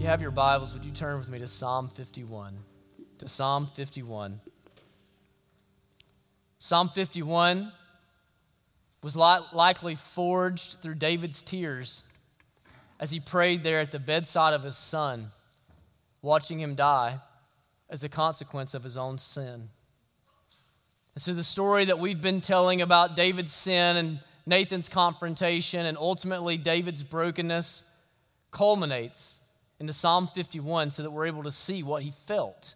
you have your Bibles, would you turn with me to Psalm 51? To Psalm 51. Psalm 51 was likely forged through David's tears as he prayed there at the bedside of his son, watching him die as a consequence of his own sin. And so, the story that we've been telling about David's sin and Nathan's confrontation and ultimately David's brokenness culminates into Psalm 51 so that we're able to see what he felt,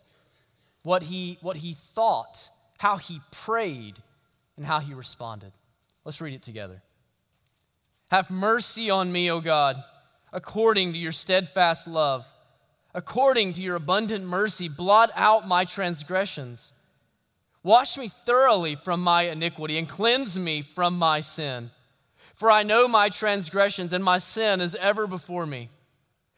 what he, what he thought, how he prayed, and how he responded. Let's read it together. Have mercy on me, O God, according to your steadfast love. According to your abundant mercy, blot out my transgressions. Wash me thoroughly from my iniquity and cleanse me from my sin. For I know my transgressions, and my sin is ever before me.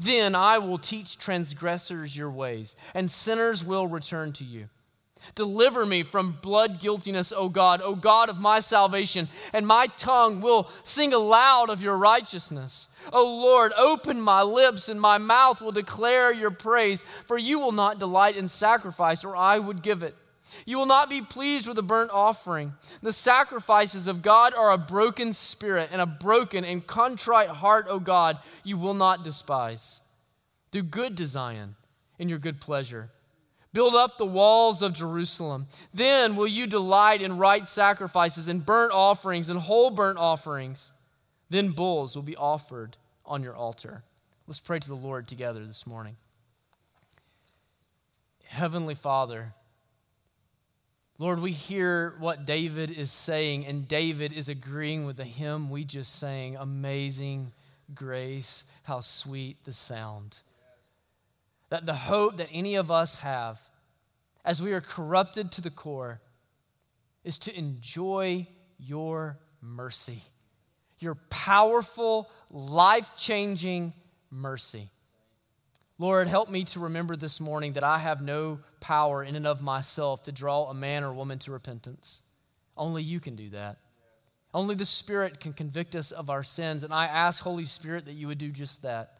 Then I will teach transgressors your ways, and sinners will return to you. Deliver me from blood guiltiness, O God, O God of my salvation, and my tongue will sing aloud of your righteousness. O Lord, open my lips, and my mouth will declare your praise, for you will not delight in sacrifice, or I would give it. You will not be pleased with a burnt offering. The sacrifices of God are a broken spirit, and a broken and contrite heart, O God, you will not despise. Do good to Zion in your good pleasure Build up the walls of Jerusalem. Then will you delight in right sacrifices and burnt offerings and whole burnt offerings. Then bulls will be offered on your altar. Let's pray to the Lord together this morning. Heavenly Father, Lord, we hear what David is saying, and David is agreeing with the hymn we just sang Amazing Grace, how sweet the sound that the hope that any of us have as we are corrupted to the core is to enjoy your mercy, your powerful, life changing mercy. Lord, help me to remember this morning that I have no power in and of myself to draw a man or woman to repentance. Only you can do that. Only the Spirit can convict us of our sins. And I ask, Holy Spirit, that you would do just that.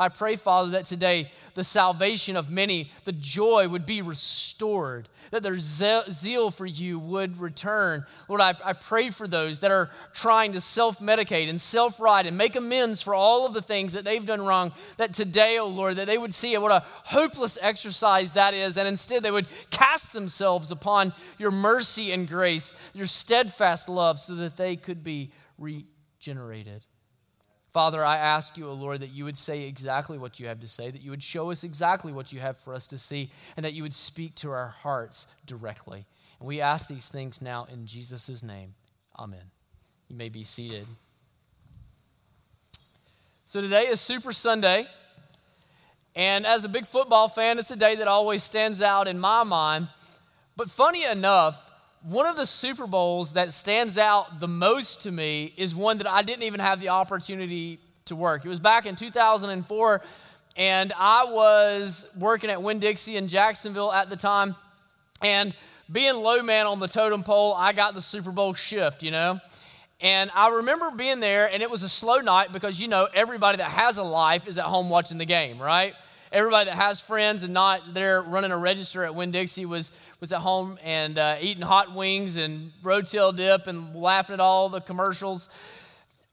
I pray, Father, that today the salvation of many, the joy would be restored, that their zeal for you would return. Lord, I, I pray for those that are trying to self medicate and self right and make amends for all of the things that they've done wrong, that today, oh Lord, that they would see what a hopeless exercise that is, and instead they would cast themselves upon your mercy and grace, your steadfast love, so that they could be regenerated. Father, I ask you, O Lord, that you would say exactly what you have to say, that you would show us exactly what you have for us to see, and that you would speak to our hearts directly. And we ask these things now in Jesus' name. Amen. You may be seated. So today is Super Sunday. And as a big football fan, it's a day that always stands out in my mind. But funny enough, one of the Super Bowls that stands out the most to me is one that I didn't even have the opportunity to work. It was back in 2004, and I was working at Winn Dixie in Jacksonville at the time. And being low man on the totem pole, I got the Super Bowl shift, you know? And I remember being there, and it was a slow night because, you know, everybody that has a life is at home watching the game, right? Everybody that has friends and not there running a register at Winn Dixie was was at home and uh, eating hot wings and roadkill dip and laughing at all the commercials.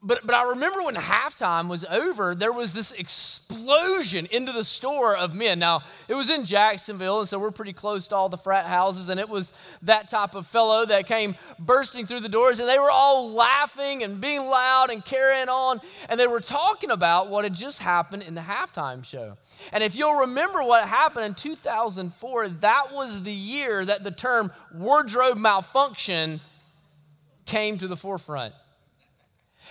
But, but I remember when halftime was over, there was this explosion into the store of men. Now, it was in Jacksonville, and so we're pretty close to all the frat houses, and it was that type of fellow that came bursting through the doors, and they were all laughing and being loud and carrying on, and they were talking about what had just happened in the halftime show. And if you'll remember what happened in 2004, that was the year that the term wardrobe malfunction came to the forefront.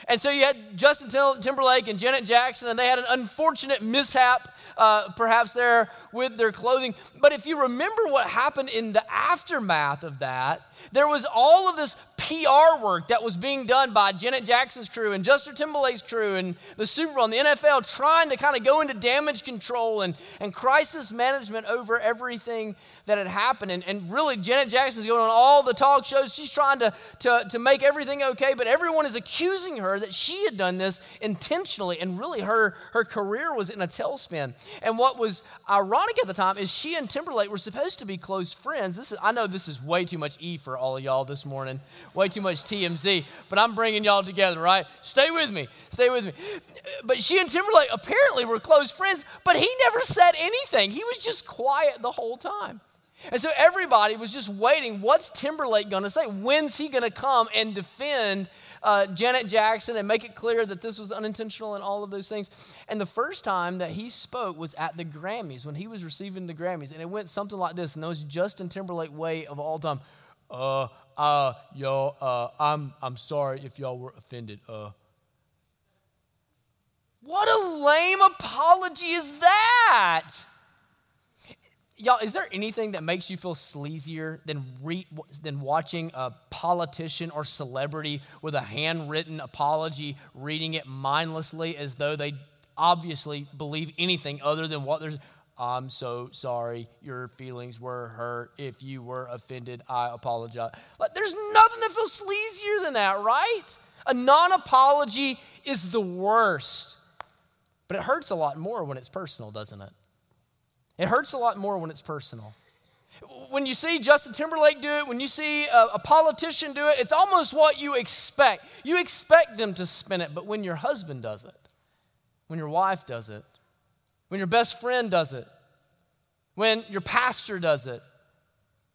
And so you had Justin Timberlake and Janet Jackson, and they had an unfortunate mishap, uh, perhaps there with their clothing. But if you remember what happened in the aftermath of that, there was all of this PR work that was being done by Janet Jackson's crew and Justin Timberlake's crew and the Super Bowl and the NFL trying to kind of go into damage control and, and crisis management over everything that had happened. And, and really, Janet Jackson's going on all the talk shows. She's trying to, to, to make everything okay, but everyone is accusing her that she had done this intentionally. And really, her, her career was in a tailspin. And what was ironic at the time is she and Timberlake were supposed to be close friends. This is, I know this is way too much E for all of y'all this morning, way too much TMZ, but I'm bringing y'all together, right? Stay with me, stay with me. But she and Timberlake apparently were close friends, but he never said anything. He was just quiet the whole time. And so everybody was just waiting. What's Timberlake going to say? When's he going to come and defend uh, Janet Jackson and make it clear that this was unintentional and all of those things? And the first time that he spoke was at the Grammys when he was receiving the Grammys. And it went something like this, and that was Justin Timberlake way of all time. Uh, uh, y'all, uh, I'm, I'm sorry if y'all were offended. Uh, what a lame apology is that? Y'all, is there anything that makes you feel sleazier than, re- than watching a politician or celebrity with a handwritten apology reading it mindlessly as though they obviously believe anything other than what there's. I'm so sorry your feelings were hurt. If you were offended, I apologize. Like, there's nothing that feels sleazier than that, right? A non apology is the worst. But it hurts a lot more when it's personal, doesn't it? It hurts a lot more when it's personal. When you see Justin Timberlake do it, when you see a, a, politician do it, it's almost what you expect. You expect them to spin it, but when your husband does it, when your wife does it, when your best friend does it, when your pastor does it,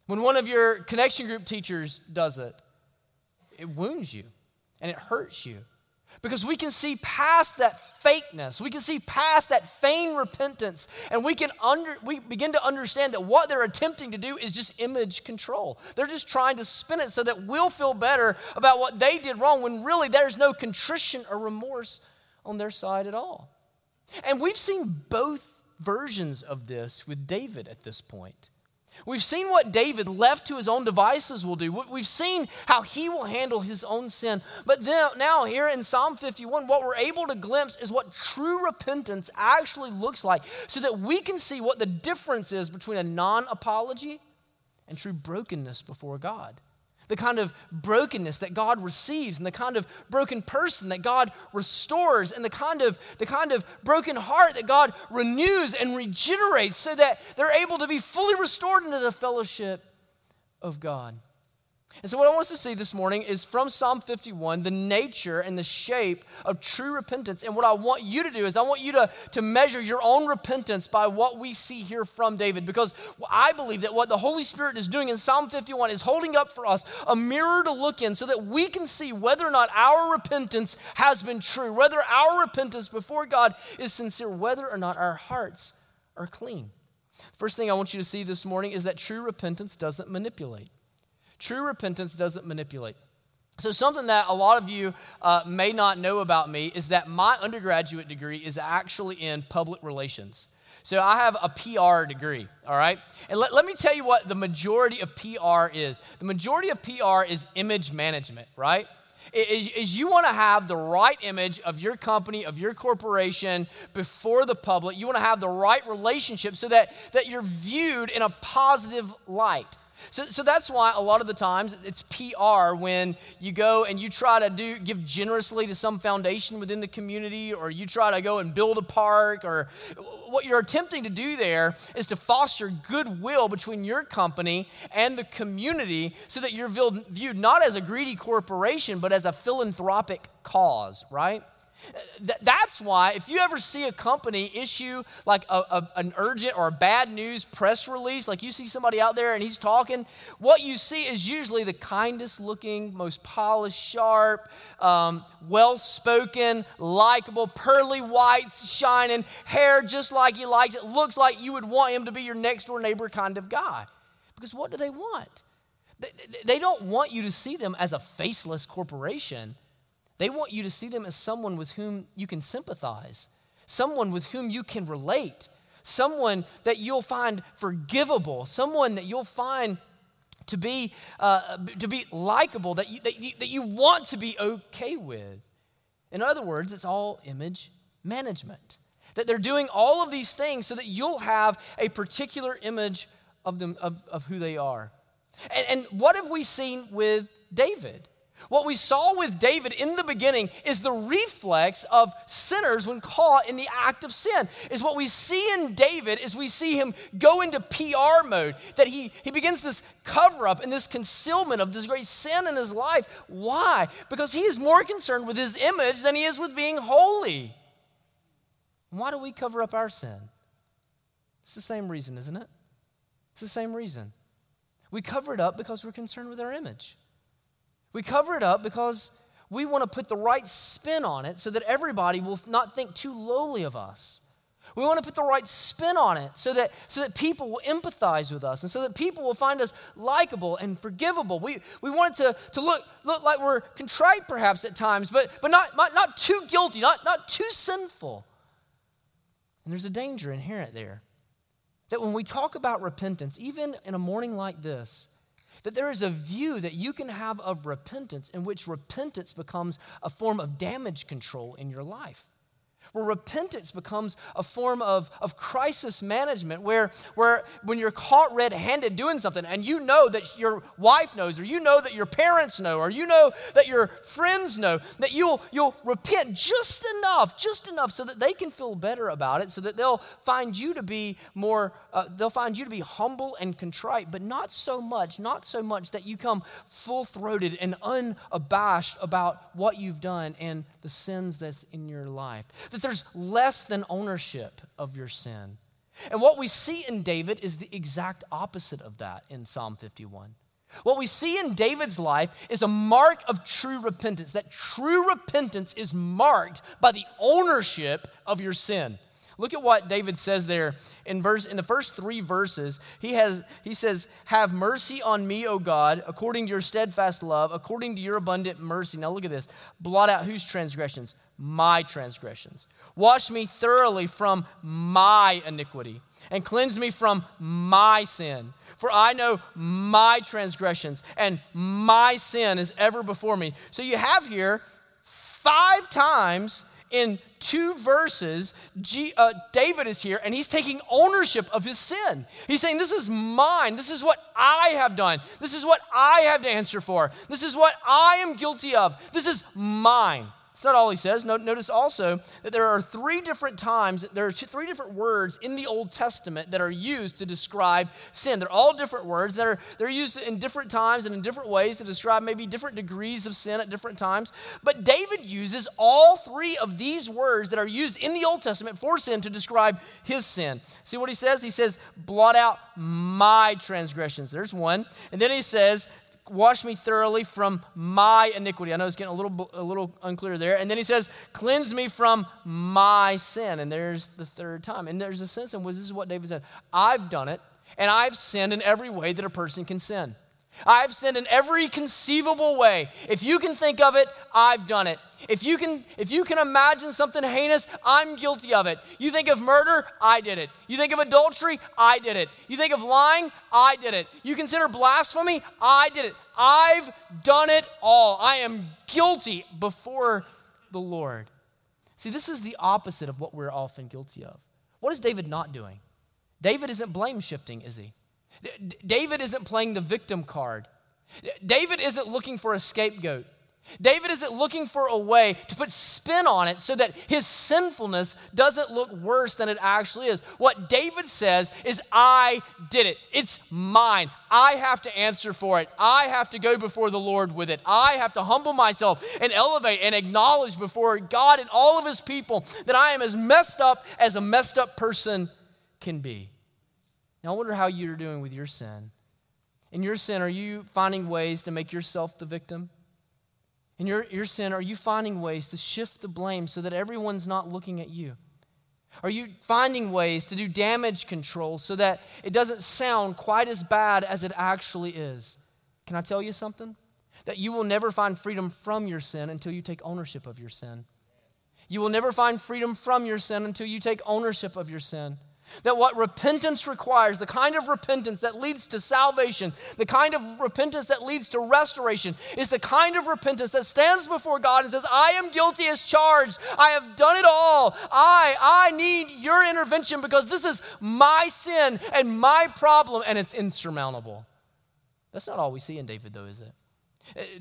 when one of your connection group teachers does it, it wounds you and it hurts you. Because we can see past that fakeness. We can see past that feigned repentance. And we can under, we begin to understand that what they're attempting to do is just image control. They're just trying to spin it so that we'll feel better about what they did wrong when really there's no contrition or remorse on their side at all. And we've seen both versions of this with David at this point. We've seen what David, left to his own devices, will do. We've seen how he will handle his own sin. But now, here in Psalm 51, what we're able to glimpse is what true repentance actually looks like so that we can see what the difference is between a non apology and true brokenness before God the kind of brokenness that God receives and the kind of broken person that God restores and the kind of the kind of broken heart that God renews and regenerates so that they're able to be fully restored into the fellowship of God. And so, what I want us to see this morning is from Psalm 51 the nature and the shape of true repentance. And what I want you to do is, I want you to, to measure your own repentance by what we see here from David. Because I believe that what the Holy Spirit is doing in Psalm 51 is holding up for us a mirror to look in so that we can see whether or not our repentance has been true, whether our repentance before God is sincere, whether or not our hearts are clean. First thing I want you to see this morning is that true repentance doesn't manipulate. True repentance doesn't manipulate. So, something that a lot of you uh, may not know about me is that my undergraduate degree is actually in public relations. So, I have a PR degree, all right? And let, let me tell you what the majority of PR is the majority of PR is image management, right? Is, you want to have the right image of your company, of your corporation before the public. You want to have the right relationship so that, that you're viewed in a positive light. So, so that's why a lot of the times it's PR when you go and you try to do give generously to some foundation within the community, or you try to go and build a park, or what you're attempting to do there is to foster goodwill between your company and the community so that you're viewed not as a greedy corporation, but as a philanthropic cause, right? That's why, if you ever see a company issue like a, a, an urgent or a bad news press release, like you see somebody out there and he's talking, what you see is usually the kindest looking, most polished, sharp, um, well spoken, likable, pearly whites shining, hair just like he likes it, looks like you would want him to be your next door neighbor kind of guy. Because what do they want? They, they don't want you to see them as a faceless corporation. They want you to see them as someone with whom you can sympathize, someone with whom you can relate, someone that you'll find forgivable, someone that you'll find to be, uh, to be likable, that you, that, you, that you want to be okay with. In other words, it's all image management. That they're doing all of these things so that you'll have a particular image of, them, of, of who they are. And, and what have we seen with David? What we saw with David in the beginning is the reflex of sinners when caught in the act of sin. Is what we see in David is we see him go into PR mode, that he, he begins this cover up and this concealment of this great sin in his life. Why? Because he is more concerned with his image than he is with being holy. Why do we cover up our sin? It's the same reason, isn't it? It's the same reason. We cover it up because we're concerned with our image. We cover it up because we want to put the right spin on it so that everybody will not think too lowly of us. We want to put the right spin on it so that, so that people will empathize with us and so that people will find us likable and forgivable. We, we want it to, to look, look like we're contrite perhaps at times, but, but not, not, too guilty, not, not too sinful. And there's a danger inherent there. That when we talk about repentance, even in a morning like this, that there is a view that you can have of repentance in which repentance becomes a form of damage control in your life. Where repentance becomes a form of, of crisis management, where, where when you're caught red handed doing something and you know that your wife knows, or you know that your parents know, or you know that your friends know, that you'll, you'll repent just enough, just enough so that they can feel better about it, so that they'll find you to be more, uh, they'll find you to be humble and contrite, but not so much, not so much that you come full throated and unabashed about what you've done and the sins that's in your life. That there's less than ownership of your sin. And what we see in David is the exact opposite of that in Psalm 51. What we see in David's life is a mark of true repentance, that true repentance is marked by the ownership of your sin. Look at what David says there in verse in the first 3 verses. He has he says, "Have mercy on me, O God, according to your steadfast love, according to your abundant mercy." Now look at this. Blot out whose transgressions? My transgressions. Wash me thoroughly from my iniquity and cleanse me from my sin. For I know my transgressions and my sin is ever before me. So you have here five times in two verses, G, uh, David is here and he's taking ownership of his sin. He's saying, This is mine. This is what I have done. This is what I have to answer for. This is what I am guilty of. This is mine. It's not all he says. Notice also that there are three different times, there are three different words in the Old Testament that are used to describe sin. They're all different words. They're, they're used in different times and in different ways to describe maybe different degrees of sin at different times. But David uses all three of these words that are used in the Old Testament for sin to describe his sin. See what he says? He says, blot out my transgressions. There's one. And then he says, wash me thoroughly from my iniquity. I know it's getting a little, a little unclear there. And then he says, cleanse me from my sin. And there's the third time. And there's a sense in which this is what David said I've done it, and I've sinned in every way that a person can sin. I've sinned in every conceivable way. If you can think of it, I've done it. If you can if you can imagine something heinous, I'm guilty of it. You think of murder, I did it. You think of adultery, I did it. You think of lying, I did it. You consider blasphemy, I did it. I've done it all. I am guilty before the Lord. See, this is the opposite of what we're often guilty of. What is David not doing? David isn't blame shifting, is he? David isn't playing the victim card. David isn't looking for a scapegoat. David isn't looking for a way to put spin on it so that his sinfulness doesn't look worse than it actually is. What David says is, I did it. It's mine. I have to answer for it. I have to go before the Lord with it. I have to humble myself and elevate and acknowledge before God and all of his people that I am as messed up as a messed up person can be. Now, I wonder how you're doing with your sin. In your sin, are you finding ways to make yourself the victim? In your, your sin, are you finding ways to shift the blame so that everyone's not looking at you? Are you finding ways to do damage control so that it doesn't sound quite as bad as it actually is? Can I tell you something? That you will never find freedom from your sin until you take ownership of your sin. You will never find freedom from your sin until you take ownership of your sin. That what repentance requires, the kind of repentance that leads to salvation, the kind of repentance that leads to restoration, is the kind of repentance that stands before God and says, I am guilty as charged. I have done it all. I, I need your intervention because this is my sin and my problem, and it's insurmountable. That's not all we see in David, though, is it?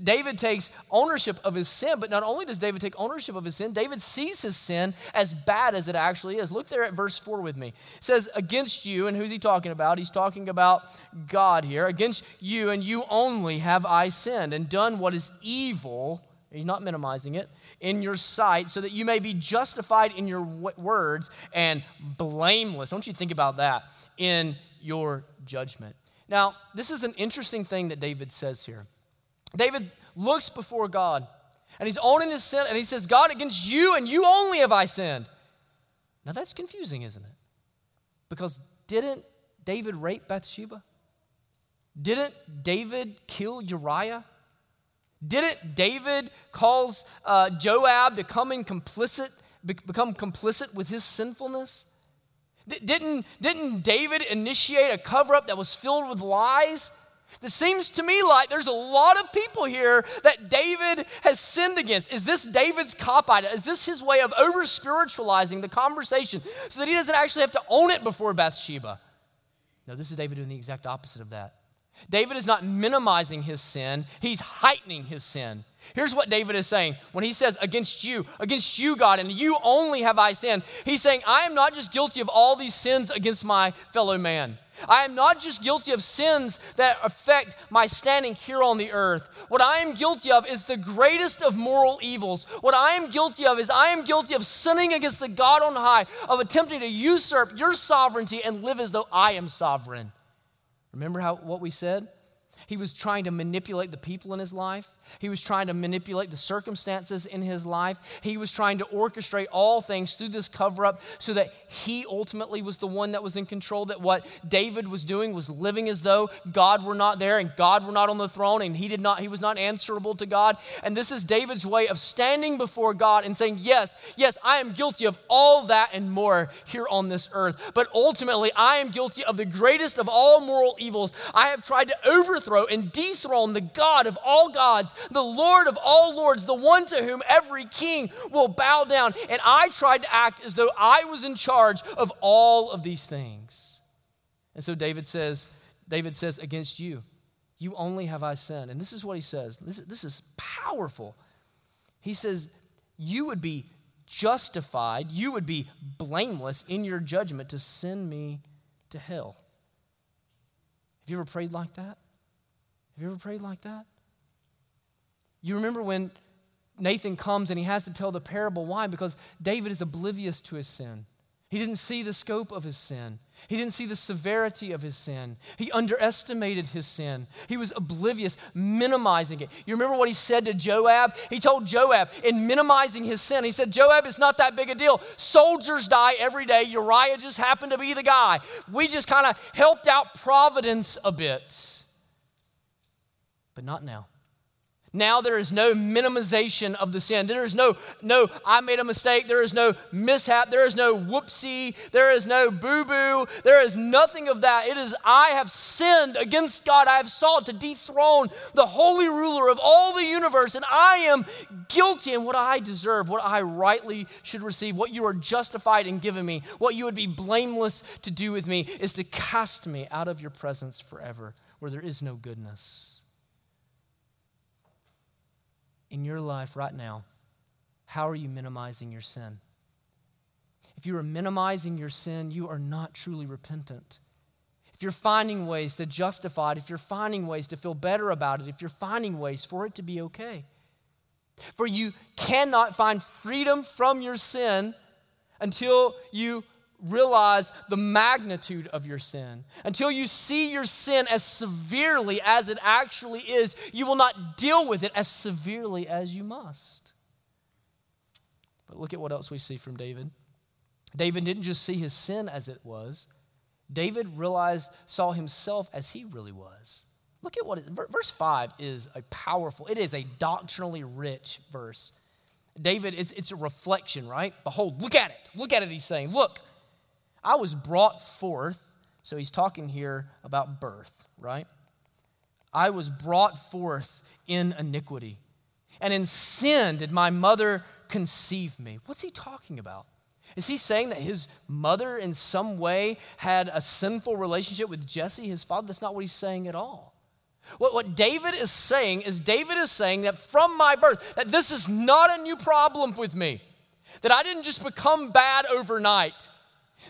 David takes ownership of his sin, but not only does David take ownership of his sin, David sees his sin as bad as it actually is. Look there at verse 4 with me. It says, Against you, and who's he talking about? He's talking about God here. Against you and you only have I sinned and done what is evil. He's not minimizing it in your sight, so that you may be justified in your words and blameless. Want you think about that in your judgment. Now, this is an interesting thing that David says here. David looks before God and he's owning his sin and he says, God, against you and you only have I sinned. Now that's confusing, isn't it? Because didn't David rape Bathsheba? Didn't David kill Uriah? Didn't David cause uh, Joab to come in complicit, become complicit with his sinfulness? D- didn't, didn't David initiate a cover up that was filled with lies? It seems to me like there's a lot of people here that David has sinned against. Is this David's cop out? Is this his way of over spiritualizing the conversation so that he doesn't actually have to own it before Bathsheba? No, this is David doing the exact opposite of that. David is not minimizing his sin, he's heightening his sin. Here's what David is saying when he says, Against you, against you, God, and you only have I sinned. He's saying, I am not just guilty of all these sins against my fellow man. I am not just guilty of sins that affect my standing here on the earth. What I am guilty of is the greatest of moral evils. What I am guilty of is I am guilty of sinning against the God on high, of attempting to usurp your sovereignty and live as though I am sovereign. Remember how what we said? He was trying to manipulate the people in his life. He was trying to manipulate the circumstances in his life. He was trying to orchestrate all things through this cover up so that he ultimately was the one that was in control. That what David was doing was living as though God were not there and God were not on the throne and he did not, he was not answerable to God. And this is David's way of standing before God and saying, Yes, yes, I am guilty of all that and more here on this earth. But ultimately, I am guilty of the greatest of all moral evils. I have tried to overthrow and dethrone the God of all gods the Lord of all lords, the one to whom every king will bow down. And I tried to act as though I was in charge of all of these things. And so David says, David says, against you, you only have I sinned. And this is what he says. This, this is powerful. He says, you would be justified, you would be blameless in your judgment to send me to hell. Have you ever prayed like that? Have you ever prayed like that? You remember when Nathan comes and he has to tell the parable. Why? Because David is oblivious to his sin. He didn't see the scope of his sin. He didn't see the severity of his sin. He underestimated his sin. He was oblivious, minimizing it. You remember what he said to Joab? He told Joab, in minimizing his sin, he said, Joab, it's not that big a deal. Soldiers die every day. Uriah just happened to be the guy. We just kind of helped out Providence a bit. But not now. Now there is no minimization of the sin. There is no, no, I made a mistake. There is no mishap. There is no whoopsie. There is no boo boo. There is nothing of that. It is, I have sinned against God. I have sought to dethrone the holy ruler of all the universe, and I am guilty in what I deserve, what I rightly should receive, what you are justified in giving me, what you would be blameless to do with me is to cast me out of your presence forever where there is no goodness in your life right now, how are you minimizing your sin? If you are minimizing your sin, you are not truly repentant. If you're finding ways to justify it, if you're finding ways to feel better about it, if you're finding ways for it to be okay. For you cannot find freedom from your sin until you realize the magnitude of your sin. Until you see your sin as severely as it actually is, you will not deal with it as severely as you must. But look at what else we see from David. David didn't just see his sin as it was, David realized, saw himself as he really was. Look at what it, verse 5 is a powerful, it is a doctrinally rich verse. David, it's, it's a reflection, right? Behold, look at it. Look at it, he's saying. Look, I was brought forth. So he's talking here about birth, right? I was brought forth in iniquity. And in sin did my mother conceive me. What's he talking about? Is he saying that his mother in some way had a sinful relationship with Jesse, his father? That's not what he's saying at all. What, what David is saying is David is saying that from my birth, that this is not a new problem with me. That I didn't just become bad overnight.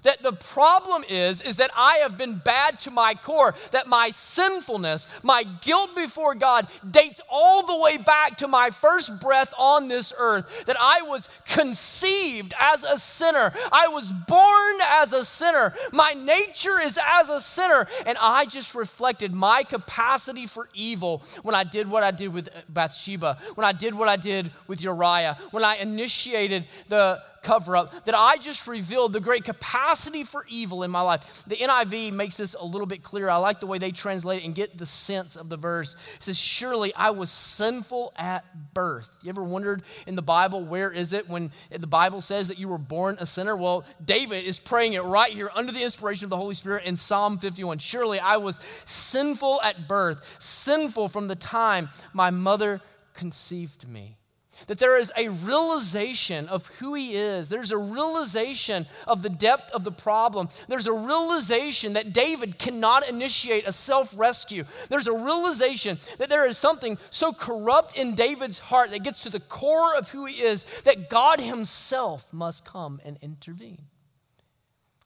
That the problem is, is that I have been bad to my core, that my sinfulness, my guilt before God dates all the way back to my first breath on this earth, that I was conceived as a sinner. I was born as a sinner. My nature is as a sinner. And I just reflected my capacity for evil when I did what I did with Bathsheba, when I did what I did with Uriah, when I initiated the cover up, that I just revealed the great capacity for evil in my life. The NIV makes this a little bit clearer. I like the way they translate it and get the sense of the verse. It says, Surely I was sinful at birth. You ever wondered in the Bible, where is it when the Bible says that you were born a sinner? Well, David is praying it right here under the inspiration of the Holy Spirit in Psalm 51. Surely I was sinful at birth, sinful from the time my mother conceived me that there is a realization of who he is. There's a realization of the depth of the problem. There's a realization that David cannot initiate a self rescue. There's a realization that there is something so corrupt in David's heart that gets to the core of who he is that God himself must come and intervene.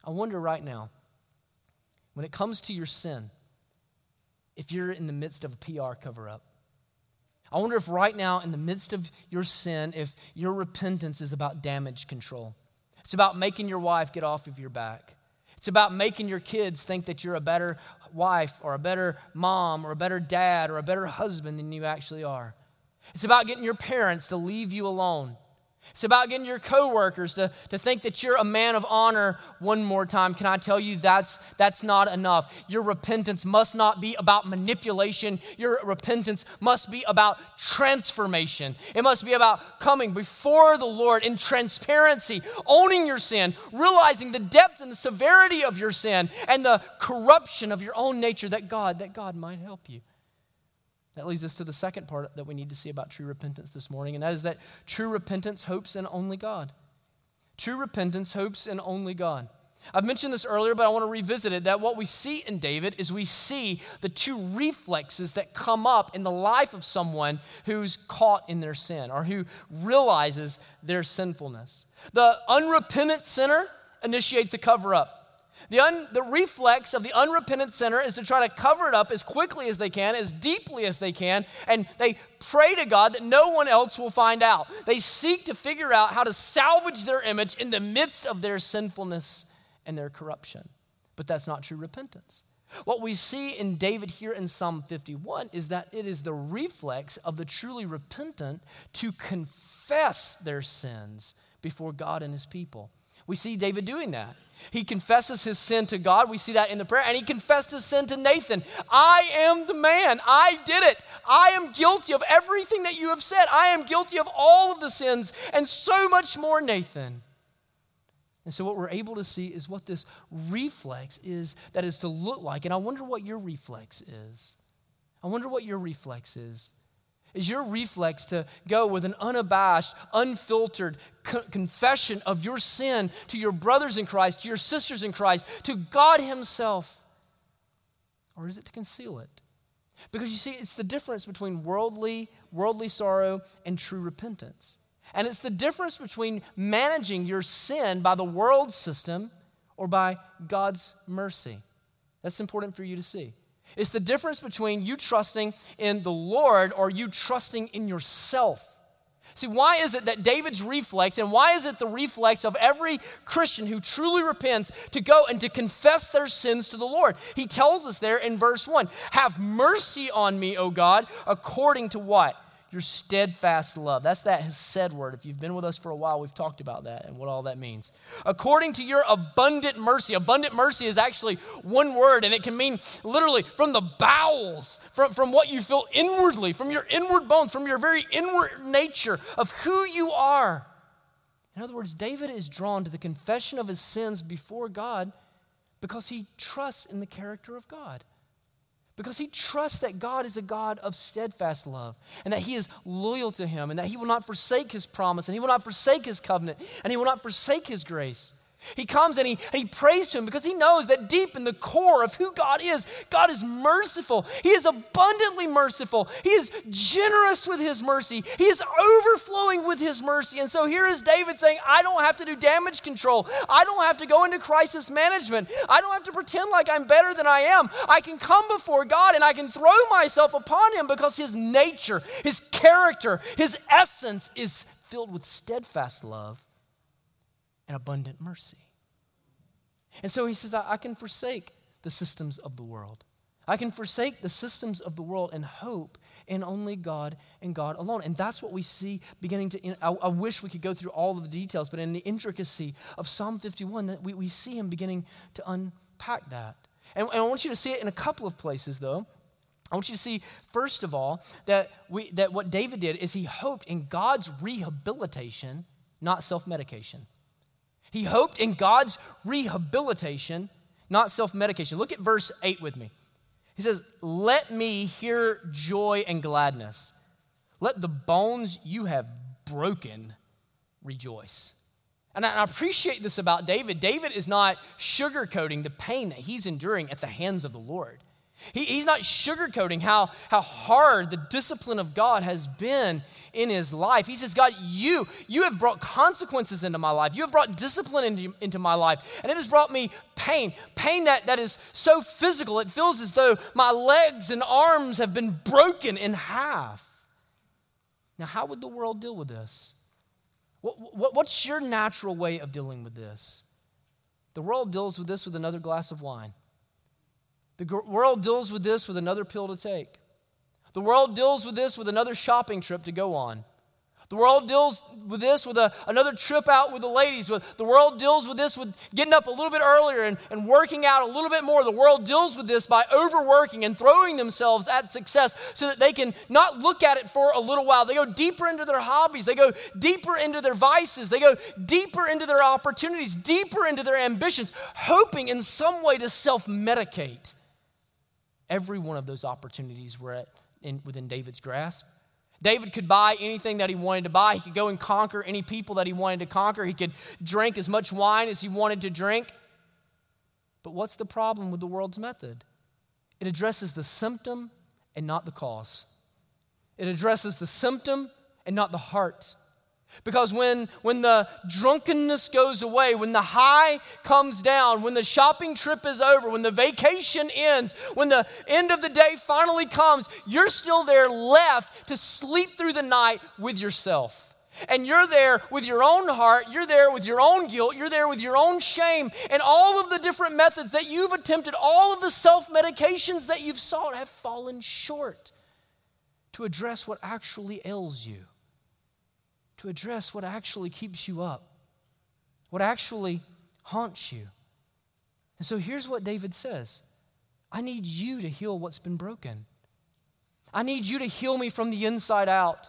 I wonder right now, when it comes to your sin, if you're in the midst of a PR cover up, I wonder if right now, in the midst of your sin, if your repentance is about damage control. It's about making your wife get off of your back. It's about making your kids think that you're a better wife or a better mom or a better dad or a better husband than you actually are. It's about getting your parents to leave you alone. It's about getting your coworkers to, to think that you're a man of honor one more time. Can I tell you that's, that's not enough? Your repentance must not be about manipulation. Your repentance must be about transformation. It must be about coming before the Lord in transparency, owning your sin, realizing the depth and the severity of your sin and the corruption of your own nature that God, that God might help you. That leads us to the second part that we need to see about true repentance this morning, and that is that true repentance hopes in only God. True repentance hopes in only God. I've mentioned this earlier, but I want to revisit it that what we see in David is we see the two reflexes that come up in the life of someone who's caught in their sin or who realizes their sinfulness. The unrepentant sinner initiates a cover up. The, un, the reflex of the unrepentant sinner is to try to cover it up as quickly as they can, as deeply as they can, and they pray to God that no one else will find out. They seek to figure out how to salvage their image in the midst of their sinfulness and their corruption. But that's not true repentance. What we see in David here in Psalm 51 is that it is the reflex of the truly repentant to confess their sins before God and his people. We see David doing that. He confesses his sin to God. We see that in the prayer. And he confessed his sin to Nathan. I am the man. I did it. I am guilty of everything that you have said. I am guilty of all of the sins and so much more, Nathan. And so, what we're able to see is what this reflex is that is to look like. And I wonder what your reflex is. I wonder what your reflex is is your reflex to go with an unabashed, unfiltered co- confession of your sin to your brothers in Christ, to your sisters in Christ, to God Himself? Or is it to conceal it? Because you see, it's the difference between worldly, worldly sorrow and true repentance. And it's the difference between managing your sin by the world system or by God's mercy. That's important for you to see. It's the difference between you trusting in the Lord or you trusting in yourself. See, why is it that David's reflex, and why is it the reflex of every Christian who truly repents to go and to confess their sins to the Lord? He tells us there in verse 1 Have mercy on me, O God, according to what? Your steadfast love. That's that hesed word. If you've been with us for a while, we've talked about that and what all that means. According to your abundant mercy. Abundant mercy is actually one word, and it can mean literally from the bowels, from, from what you feel inwardly, from your inward bones, from your very inward nature of who you are. In other words, David is drawn to the confession of his sins before God because he trusts in the character of God because he trusts that God is a God of steadfast love and that he is loyal to him and that he will not forsake his promise and he will not forsake his covenant and he will not forsake his grace. He comes and he, and he prays to him because he knows that deep in the core of who God is, God is merciful. He is abundantly merciful. He is generous with his mercy. He is overflowing with his mercy. And so here is David saying, I don't have to do damage control. I don't have to go into crisis management. I don't have to pretend like I'm better than I am. I can come before God and I can throw myself upon him because his nature, his character, his essence is filled with steadfast love and abundant mercy. And so he says, I, I can forsake the systems of the world. I can forsake the systems of the world and hope in only God and God alone. And that's what we see beginning to. I, I, wish we could go through all of the details, but in the intricacy of Psalm 51, that we, we see him beginning to unpack that. And, and I want you to see it in a couple of places, though. I want you to see, first of all, that, we, that what David did is he hoped in God's rehabilitation, not self medication. He hoped in God's rehabilitation, not self medication. Look at verse 8 with me. He says, Let me hear joy and gladness. Let the bones you have broken rejoice. And I appreciate this about David. David is not sugarcoating the pain that he's enduring at the hands of the Lord. He, he's not sugarcoating how, how hard the discipline of God has been in his life. He says, God, you, you have brought consequences into my life. You have brought discipline into, into my life. And it has brought me pain. Pain that, that is so physical, it feels as though my legs and arms have been broken in half. Now, how would the world deal with this? What, what, what's your natural way of dealing with this? The world deals with this with another glass of wine. The world deals with this with another pill to take. The world deals with this with another shopping trip to go on. The world deals with this with a, another trip out with the ladies. The world deals with this with getting up a little bit earlier and, and working out a little bit more. The world deals with this by overworking and throwing themselves at success so that they can not look at it for a little while. They go deeper into their hobbies, they go deeper into their vices, they go deeper into their opportunities, deeper into their ambitions, hoping in some way to self medicate. Every one of those opportunities were at, in, within David's grasp. David could buy anything that he wanted to buy. He could go and conquer any people that he wanted to conquer. He could drink as much wine as he wanted to drink. But what's the problem with the world's method? It addresses the symptom and not the cause. It addresses the symptom and not the heart. Because when, when the drunkenness goes away, when the high comes down, when the shopping trip is over, when the vacation ends, when the end of the day finally comes, you're still there left to sleep through the night with yourself. And you're there with your own heart, you're there with your own guilt, you're there with your own shame, and all of the different methods that you've attempted, all of the self medications that you've sought have fallen short to address what actually ails you address what actually keeps you up, what actually haunts you. And so here's what David says I need you to heal what's been broken. I need you to heal me from the inside out.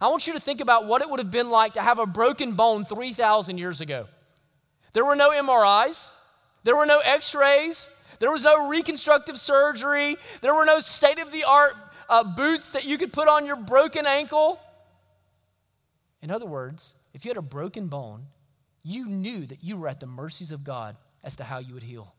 I want you to think about what it would have been like to have a broken bone 3,000 years ago. There were no MRIs, there were no x rays, there was no reconstructive surgery, there were no state of the art uh, boots that you could put on your broken ankle. In other words, if you had a broken bone, you knew that you were at the mercies of God as to how you would heal.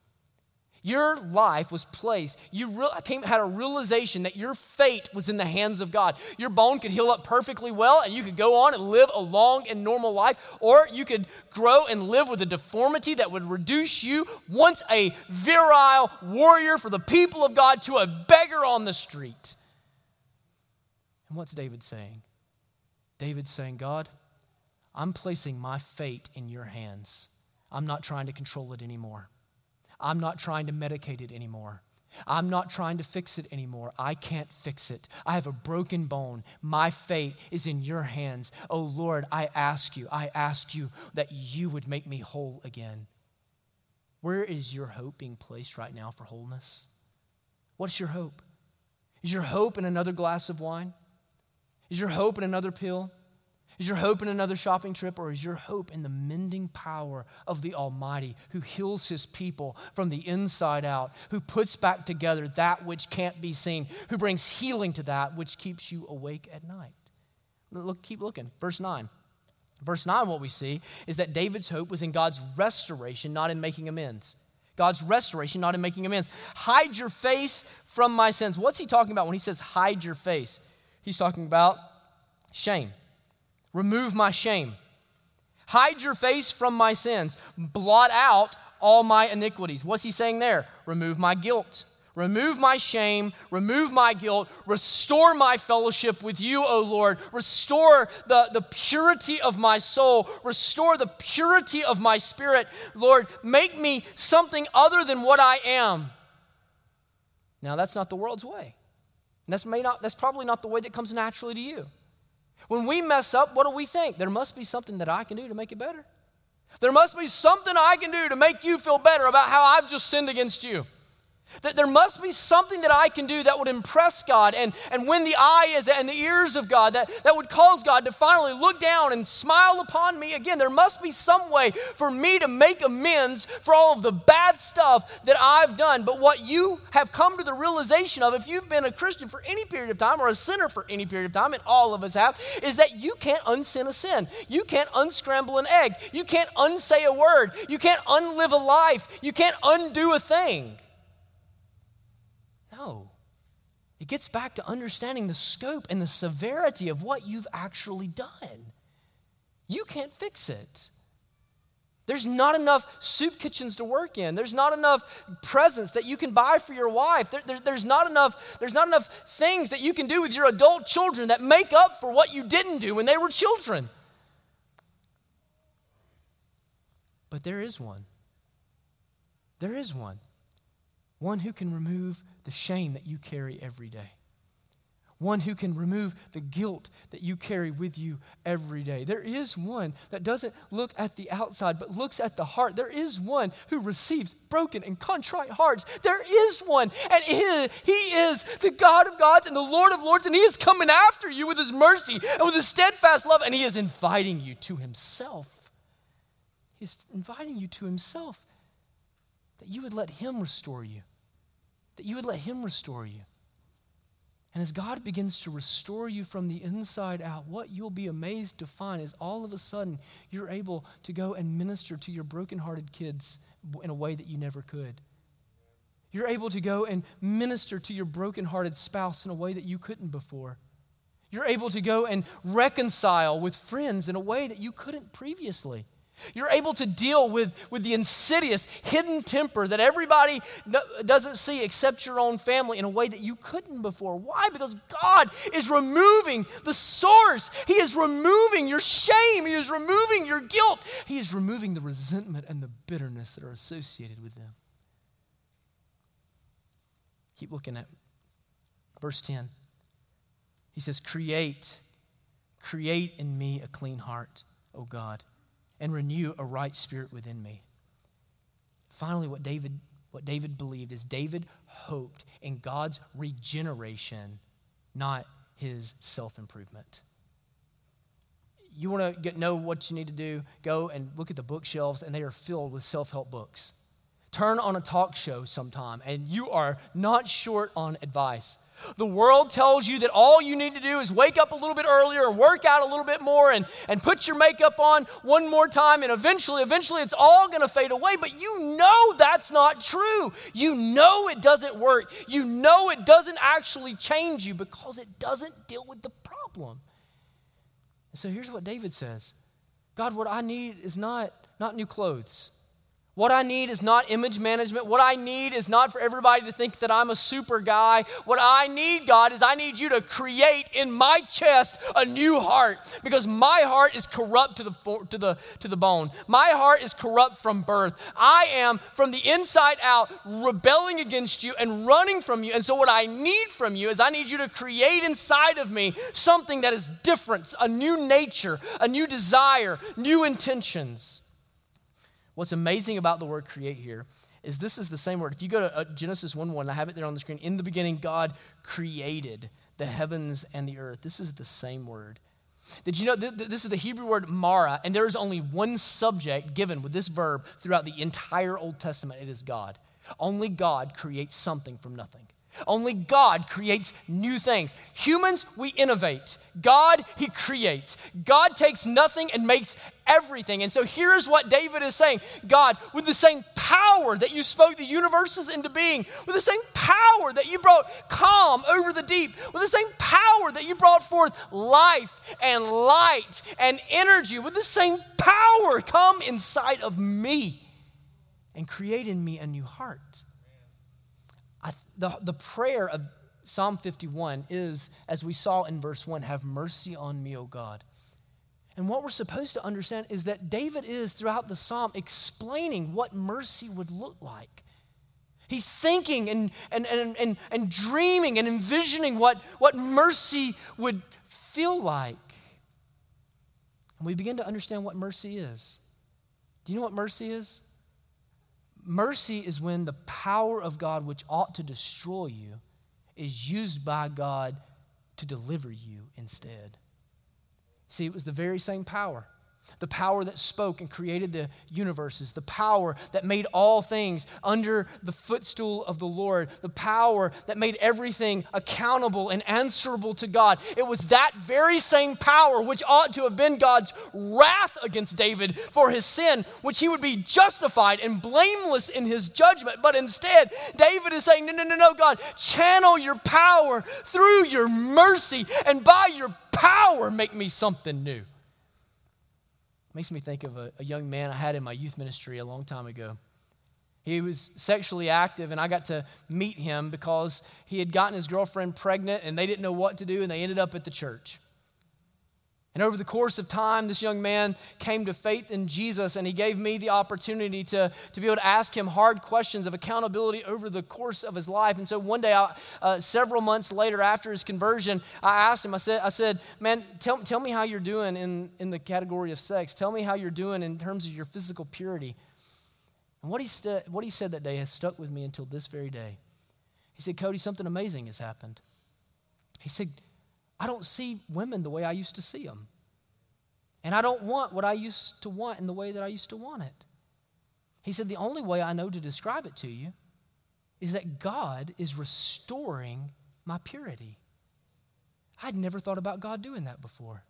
Your life was placed, you came, had a realization that your fate was in the hands of God. Your bone could heal up perfectly well, and you could go on and live a long and normal life, or you could grow and live with a deformity that would reduce you, once a virile warrior for the people of God, to a beggar on the street. And what's David saying? David's saying, God, I'm placing my fate in your hands. I'm not trying to control it anymore. I'm not trying to medicate it anymore. I'm not trying to fix it anymore. I can't fix it. I have a broken bone. My fate is in your hands. Oh Lord, I ask you, I ask you that you would make me whole again. Where is your hope being placed right now for wholeness? What's your hope? Is your hope in another glass of wine? Is your hope in another pill? Is your hope in another shopping trip, or is your hope in the mending power of the Almighty who heals his people from the inside out, who puts back together that which can't be seen, who brings healing to that which keeps you awake at night? Look, keep looking. Verse 9. Verse 9, what we see is that David's hope was in God's restoration, not in making amends. God's restoration, not in making amends. Hide your face from my sins. What's he talking about when he says hide your face? He's talking about shame. Remove my shame. Hide your face from my sins. Blot out all my iniquities. What's he saying there? Remove my guilt. Remove my shame, remove my guilt, restore my fellowship with you, O Lord. Restore the, the purity of my soul, restore the purity of my spirit. Lord, make me something other than what I am. Now, that's not the world's way. That's, may not, that's probably not the way that comes naturally to you. When we mess up, what do we think? There must be something that I can do to make it better. There must be something I can do to make you feel better about how I've just sinned against you. That there must be something that I can do that would impress God and, and win the eyes and the ears of God, that, that would cause God to finally look down and smile upon me again. There must be some way for me to make amends for all of the bad stuff that I've done. But what you have come to the realization of, if you've been a Christian for any period of time or a sinner for any period of time, and all of us have, is that you can't unsin a sin. You can't unscramble an egg. You can't unsay a word. You can't unlive a life. You can't undo a thing. No. It gets back to understanding the scope and the severity of what you've actually done. You can't fix it. There's not enough soup kitchens to work in. There's not enough presents that you can buy for your wife. There, there, there's, not enough, there's not enough things that you can do with your adult children that make up for what you didn't do when they were children. But there is one. There is one. One who can remove the shame that you carry every day. One who can remove the guilt that you carry with you every day. There is one that doesn't look at the outside, but looks at the heart. There is one who receives broken and contrite hearts. There is one, and he, he is the God of gods and the Lord of lords, and he is coming after you with his mercy and with his steadfast love, and he is inviting you to himself. He's inviting you to himself that you would let him restore you that you would let Him restore you. And as God begins to restore you from the inside out, what you'll be amazed to find is all of a sudden you're able to go and minister to your brokenhearted kids in a way that you never could. You're able to go and minister to your brokenhearted spouse in a way that you couldn't before. You're able to go and reconcile with friends in a way that you couldn't previously. You're able to deal with, with the insidious, hidden temper that everybody no, doesn't see except your own family in a way that you couldn't before. Why? Because God is removing the source. He is removing your shame. He is removing your guilt. He is removing the resentment and the bitterness that are associated with them. Keep looking at verse 10. He says, Create, create in me a clean heart, O God and renew a right spirit within me. Finally, what David, what David believed is David hoped in God's regeneration, not his self improvement. You want to know what you need to do? Go and look at the bookshelves, and they are filled with self help books. Turn on a talk show sometime and you are not short on advice. The world tells you that all you need to do is wake up a little bit earlier and work out a little bit more and, and put your makeup on one more time, and eventually, eventually, it's all to fade away. But you know that's not true. You know it doesn't work. You know it doesn't actually change you because it doesn't deal with the problem. And so here's what David says God, what I need is not, not new clothes. What I need is not image management. What I need is not for everybody to think that I'm a super guy. What I need, God, is I need you to create in my chest a new heart because my heart is corrupt to the, to the, to the bone. My heart is corrupt from birth. I am from the inside out rebelling against you and running from you. And so, what I need from you is I need you to create inside of me something that is different, a new nature, a new desire, new intentions. What's amazing about the word create here is this is the same word. If you go to uh, Genesis 1 1, I have it there on the screen. In the beginning, God created the heavens and the earth. This is the same word. Did you know th- th- this is the Hebrew word bara, and there is only one subject given with this verb throughout the entire Old Testament? It is God. Only God creates something from nothing. Only God creates new things. Humans, we innovate. God, He creates. God takes nothing and makes everything. And so here's what David is saying God, with the same power that you spoke the universes into being, with the same power that you brought calm over the deep, with the same power that you brought forth life and light and energy, with the same power, come inside of me and create in me a new heart the, the prayer of Psalm 51 is, as we saw in verse 1, have mercy on me, O God. And what we're supposed to understand is that David is, throughout the psalm, explaining what mercy would look like. He's thinking and, and, and, and, and dreaming and envisioning what, what mercy would feel like. And we begin to understand what mercy is. Do you know what mercy is? Mercy is when the power of God, which ought to destroy you, is used by God to deliver you instead. See, it was the very same power the power that spoke and created the universes, the power that made all things under the footstool of the Lord, the power that made everything accountable and answerable to God. It was that very same power which ought to have been God's wrath against David for his sin, which he would be justified and blameless in his judgment. But instead, David is saying, No, no, no, no, God, channel your power through your mercy, and by your power, make me something new. Makes me think of a, a young man I had in my youth ministry a long time ago. He was sexually active, and I got to meet him because he had gotten his girlfriend pregnant and they didn't know what to do, and they ended up at the church. And over the course of time, this young man came to faith in Jesus, and he gave me the opportunity to, to be able to ask him hard questions of accountability over the course of his life. And so one day, I, uh, several months later after his conversion, I asked him, I said, I said Man, tell, tell me how you're doing in, in the category of sex. Tell me how you're doing in terms of your physical purity. And what he, st- what he said that day has stuck with me until this very day. He said, Cody, something amazing has happened. He said, I don't see women the way I used to see them. And I don't want what I used to want in the way that I used to want it. He said, The only way I know to describe it to you is that God is restoring my purity. I'd never thought about God doing that before.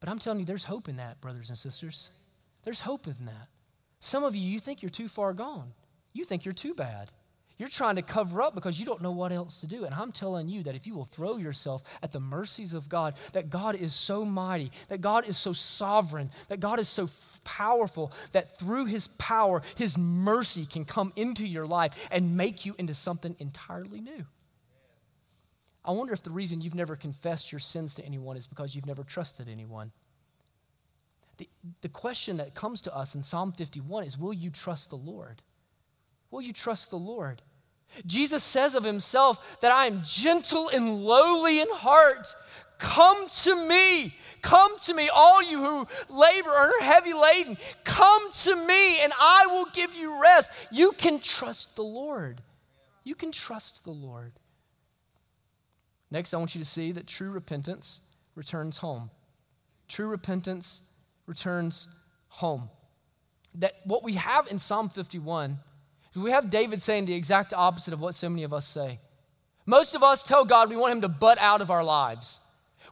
But I'm telling you, there's hope in that, brothers and sisters. There's hope in that. Some of you, you think you're too far gone. You think you're too bad. You're trying to cover up because you don't know what else to do. And I'm telling you that if you will throw yourself at the mercies of God, that God is so mighty, that God is so sovereign, that God is so powerful, that through His power, His mercy can come into your life and make you into something entirely new. I wonder if the reason you've never confessed your sins to anyone is because you've never trusted anyone. The, the question that comes to us in Psalm 51 is Will you trust the Lord? Will you trust the Lord? Jesus says of himself that I am gentle and lowly in heart. Come to me. Come to me, all you who labor and are heavy laden. Come to me, and I will give you rest. You can trust the Lord. You can trust the Lord. Next, I want you to see that true repentance returns home. True repentance returns home. that what we have in Psalm 51 is we have David saying the exact opposite of what so many of us say. Most of us tell God we want him to butt out of our lives.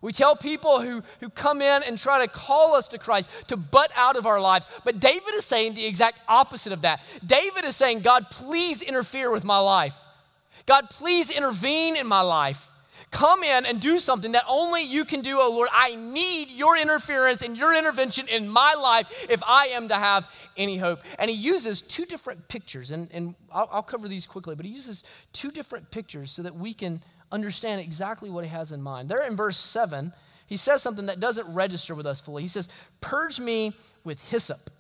We tell people who, who come in and try to call us to Christ to butt out of our lives. But David is saying the exact opposite of that. David is saying, God, please interfere with my life. God, please intervene in my life. Come in and do something that only you can do, oh Lord. I need your interference and your intervention in my life if I am to have any hope. And he uses two different pictures, and, and I'll, I'll cover these quickly, but he uses two different pictures so that we can understand exactly what he has in mind. There in verse 7, he says something that doesn't register with us fully. He says, Purge me with hyssop,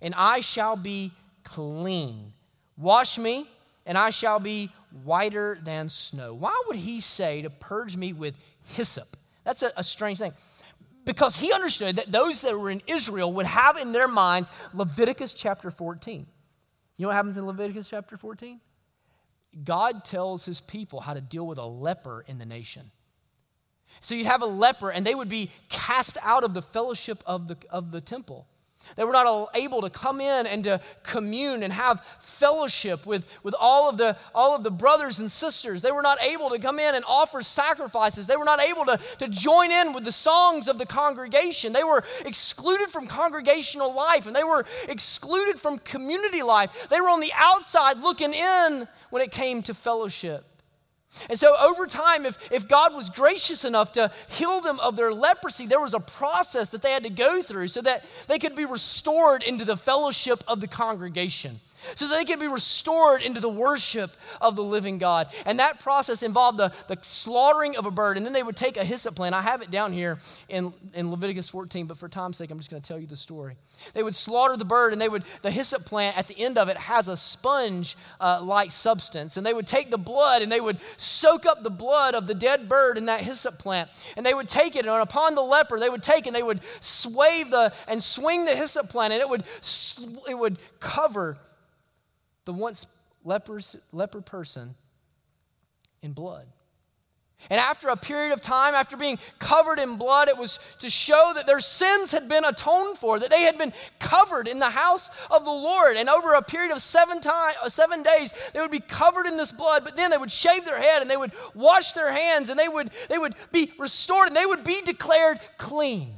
and I shall be clean. Wash me, and I shall be whiter than snow. Why would he say to purge me with hyssop? That's a, a strange thing. Because he understood that those that were in Israel would have in their minds Leviticus chapter 14. You know what happens in Leviticus chapter 14? God tells his people how to deal with a leper in the nation. So you'd have a leper, and they would be cast out of the fellowship of the, of the temple. They were not able to come in and to commune and have fellowship with, with all, of the, all of the brothers and sisters. They were not able to come in and offer sacrifices. They were not able to, to join in with the songs of the congregation. They were excluded from congregational life and they were excluded from community life. They were on the outside looking in when it came to fellowship. And so, over time, if, if God was gracious enough to heal them of their leprosy, there was a process that they had to go through so that they could be restored into the fellowship of the congregation so that they could be restored into the worship of the living God. And that process involved the, the slaughtering of a bird, and then they would take a hyssop plant. I have it down here in, in Leviticus 14, but for time's sake, I'm just going to tell you the story. They would slaughter the bird, and they would, the hyssop plant at the end of it has a sponge uh, like substance, and they would take the blood and they would soak up the blood of the dead bird in that hyssop plant, and they would take it, and upon the leper, they would take and they would sway the and swing the hyssop plant, and it would, it would cover the once lepers, leper person in blood. And after a period of time, after being covered in blood, it was to show that their sins had been atoned for, that they had been covered in the house of the Lord. And over a period of seven, time, uh, seven days, they would be covered in this blood, but then they would shave their head and they would wash their hands and they would, they would be restored and they would be declared clean.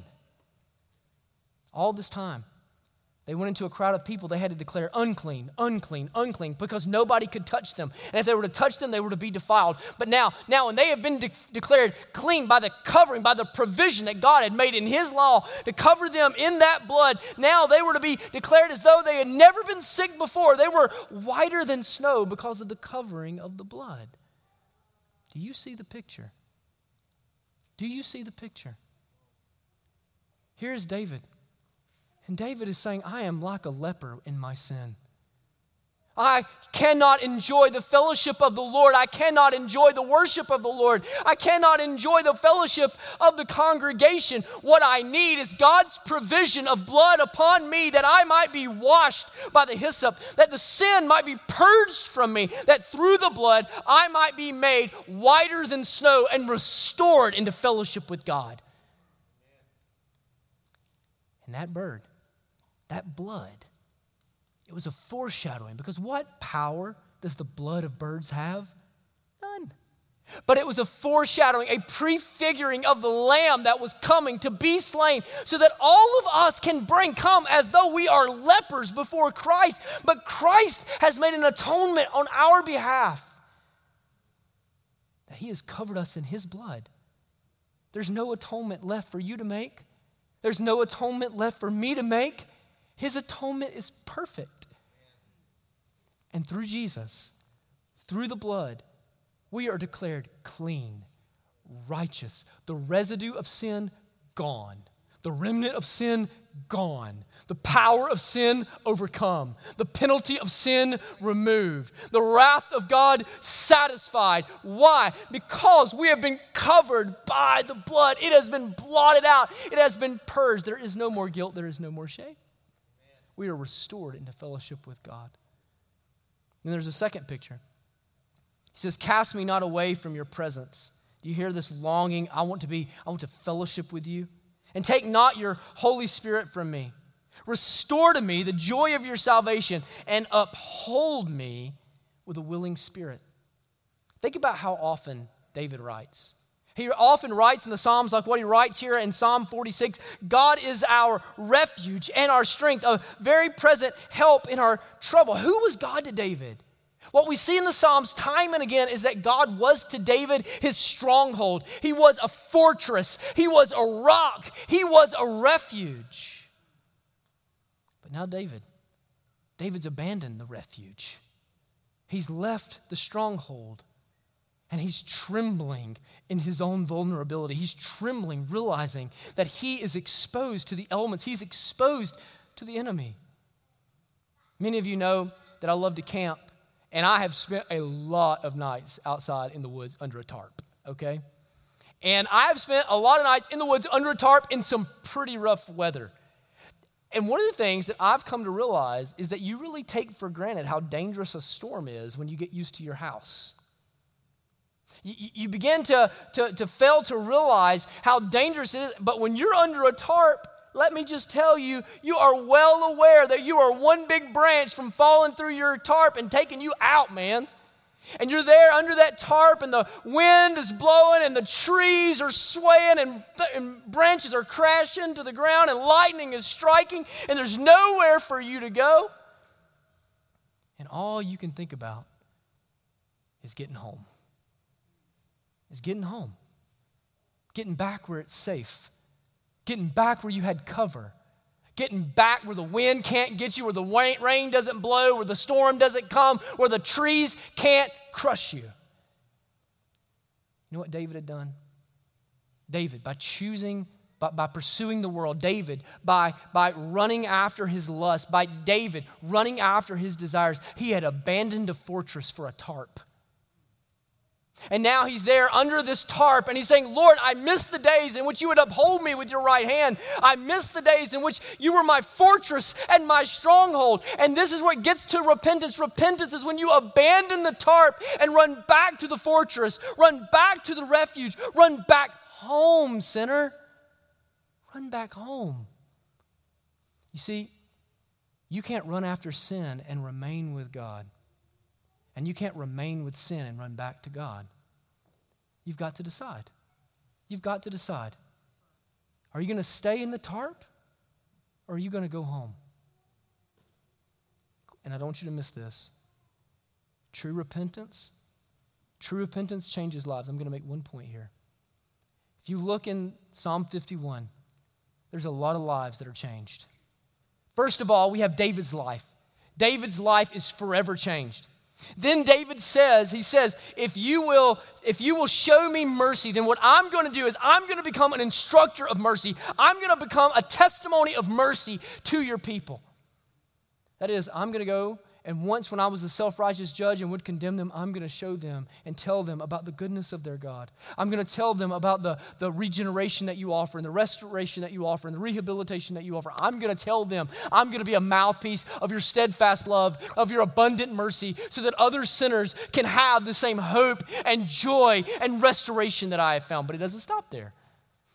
All this time, they went into a crowd of people, they had to declare unclean, unclean, unclean, because nobody could touch them. And if they were to touch them, they were to be defiled. But now, now when they have been de- declared clean by the covering, by the provision that God had made in His law to cover them in that blood, now they were to be declared as though they had never been sick before. They were whiter than snow because of the covering of the blood. Do you see the picture? Do you see the picture? Here's David. And David is saying, I am like a leper in my sin. I cannot enjoy the fellowship of the Lord. I cannot enjoy the worship of the Lord. I cannot enjoy the fellowship of the congregation. What I need is God's provision of blood upon me that I might be washed by the hyssop, that the sin might be purged from me, that through the blood I might be made whiter than snow and restored into fellowship with God. And that bird that blood, it was a foreshadowing because what power does the blood of birds have? None. But it was a foreshadowing, a prefiguring of the lamb that was coming to be slain so that all of us can bring, come as though we are lepers before Christ. But Christ has made an atonement on our behalf that he has covered us in his blood. There's no atonement left for you to make, there's no atonement left for me to make. His atonement is perfect. And through Jesus, through the blood, we are declared clean, righteous, the residue of sin gone, the remnant of sin gone, the power of sin overcome, the penalty of sin removed, the wrath of God satisfied. Why? Because we have been covered by the blood. It has been blotted out, it has been purged. There is no more guilt, there is no more shame we are restored into fellowship with God. And there's a second picture. He says, Cast me not away from your presence. Do you hear this longing? I want to be, I want to fellowship with you. And take not your Holy Spirit from me. Restore to me the joy of your salvation and uphold me with a willing spirit. Think about how often David writes. He often writes in the Psalms, like what he writes here in Psalm 46 God is our refuge and our strength, a very present help in our trouble. Who was God to David? What we see in the Psalms time and again is that God was to David his stronghold. He was a fortress, he was a rock, he was a refuge. But now, David, David's abandoned the refuge. He's left the stronghold and he's trembling in his own vulnerability. He's trembling, realizing that he is exposed to the elements, he's exposed to the enemy. Many of you know that I love to camp, and I have spent a lot of nights outside in the woods under a tarp, okay? And I've spent a lot of nights in the woods under a tarp in some pretty rough weather. And one of the things that I've come to realize is that you really take for granted how dangerous a storm is when you get used to your house. You, begin to, to, to fail to realize how dangerous it is. But when you're under a tarp, let me just tell you, you are well aware that you are one big branch from falling through your tarp and taking you out, man. And you're there under that tarp, and the wind is blowing, and the trees are swaying, and, th- and, branches are crashing to the ground, and lightning is striking, and there's nowhere for you to go. And all you can think about is getting home. Is getting home. Getting back where it's safe. Getting back where you had cover getting back where the wind can't get you, where the rain doesn't blow, where the storm doesn't come, where the trees can't crush you. You know what David had done? David, by choosing, by, by pursuing the world, David, by, by running after his lust, by David running after his desires, he had abandoned a fortress for a tarp. And now he's there under this tarp and he's saying, Lord, I miss the days in which you would uphold me with your right hand. I miss the days in which you were my fortress and my stronghold. And this is what gets to repentance. Repentance is when you abandon the tarp and run back to the fortress, run back to the refuge, run back home, sinner. Run back home. You see, you can't run after sin and remain with God. And you can't remain with sin and run back to God. You've got to decide. You've got to decide. Are you going to stay in the tarp or are you going to go home? And I don't want you to miss this. True repentance, true repentance changes lives. I'm going to make one point here. If you look in Psalm 51, there's a lot of lives that are changed. First of all, we have David's life. David's life is forever changed. Then David says, he says, if you will, if you will show me mercy, then what I'm going to do is I'm going to become an instructor of mercy. I'm going to become a testimony of mercy to your people. That is, I'm going to go and once, when I was a self righteous judge and would condemn them, I'm going to show them and tell them about the goodness of their God. I'm going to tell them about the, the regeneration that you offer and the restoration that you offer and the rehabilitation that you offer. I'm going to tell them, I'm going to be a mouthpiece of your steadfast love, of your abundant mercy, so that other sinners can have the same hope and joy and restoration that I have found. But it doesn't stop there.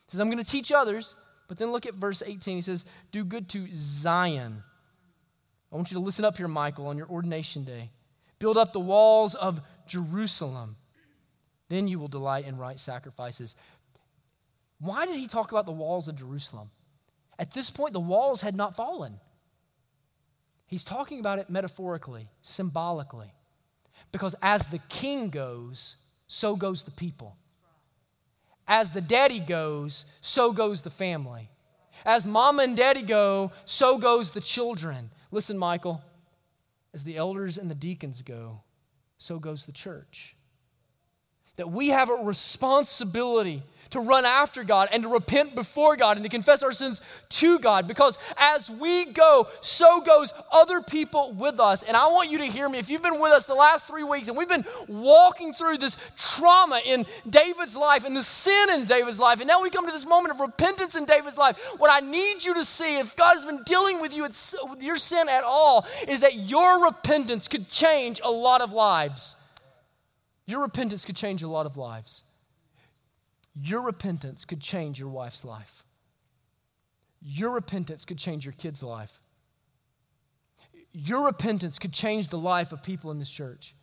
He says, I'm going to teach others. But then look at verse 18. He says, Do good to Zion I want you to listen up here, Michael, on your ordination day. Build up the walls of Jerusalem. Then you will delight in right sacrifices. Why did he talk about the walls of Jerusalem? At this point, the walls had not fallen. He's talking about it metaphorically, symbolically. Because as the king goes, so goes the people. As the daddy goes, so goes the family. As mom and daddy go, so goes the children. Listen, Michael, as the elders and the deacons go, so goes the church. That we have a responsibility to run after God and to repent before God and to confess our sins to God because as we go, so goes other people with us. And I want you to hear me. If you've been with us the last three weeks and we've been walking through this trauma in David's life and the sin in David's life, and now we come to this moment of repentance in David's life, what I need you to see, if God has been dealing with you with your sin at all, is that your repentance could change a lot of lives. Your repentance could change a lot of lives. Your repentance could change your wife's life. your repentance could change your kid's life. Your repentance could change the life of people in this church.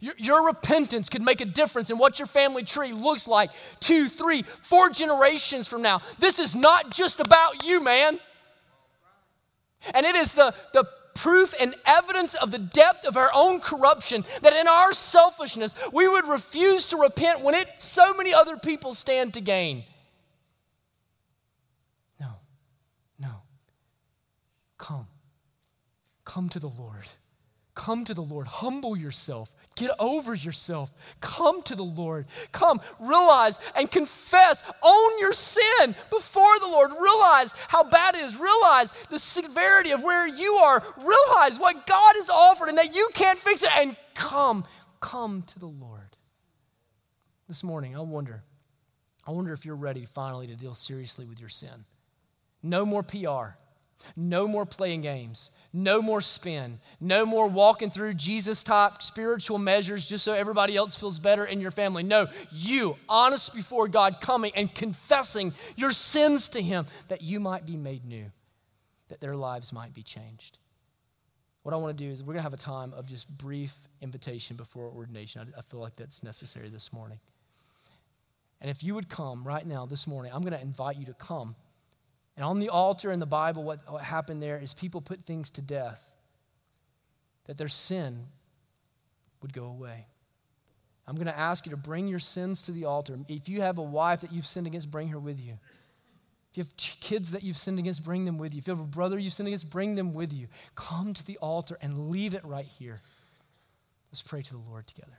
Your, your, repentance could make a difference in what your family tree looks like two, three, four generations from now. This is not just about you, man. And it is the, the proof and evidence of the depth of our own corruption that in our selfishness we would refuse to repent when it so many other people stand to gain. No, no. Come. Come to the Lord. Come to the Lord. Humble yourself. Get over yourself. Come to the Lord. Come, realize and confess. Own your sin before the Lord. Realize how bad it is. Realize the severity of where you are. Realize what God has offered and that you can't fix it. And come, come to the Lord. This morning, I wonder, I wonder if you're ready finally to deal seriously with your sin. No more PR. No more playing games. No more spin. No more walking through Jesus type spiritual measures just so everybody else feels better in your family. No, you, honest before God, coming and confessing your sins to Him that you might be made new, that their lives might be changed. What I want to do is we're going to have a time of just brief invitation before ordination. I, I feel like that's necessary this morning. And if you would come right now, this morning, I'm going to invite you to come and on the altar in the Bible, what, what happened there is people put things to death, that their sin would go away. I'm going to ask you to bring your sins to the altar. If you have a wife that you've sinned against, bring her with you. If you have kids that you've sinned against, bring them with you. If you have a brother you've sinned against, bring them with you. Come to the altar and leave it right here. Let's pray to the Lord together.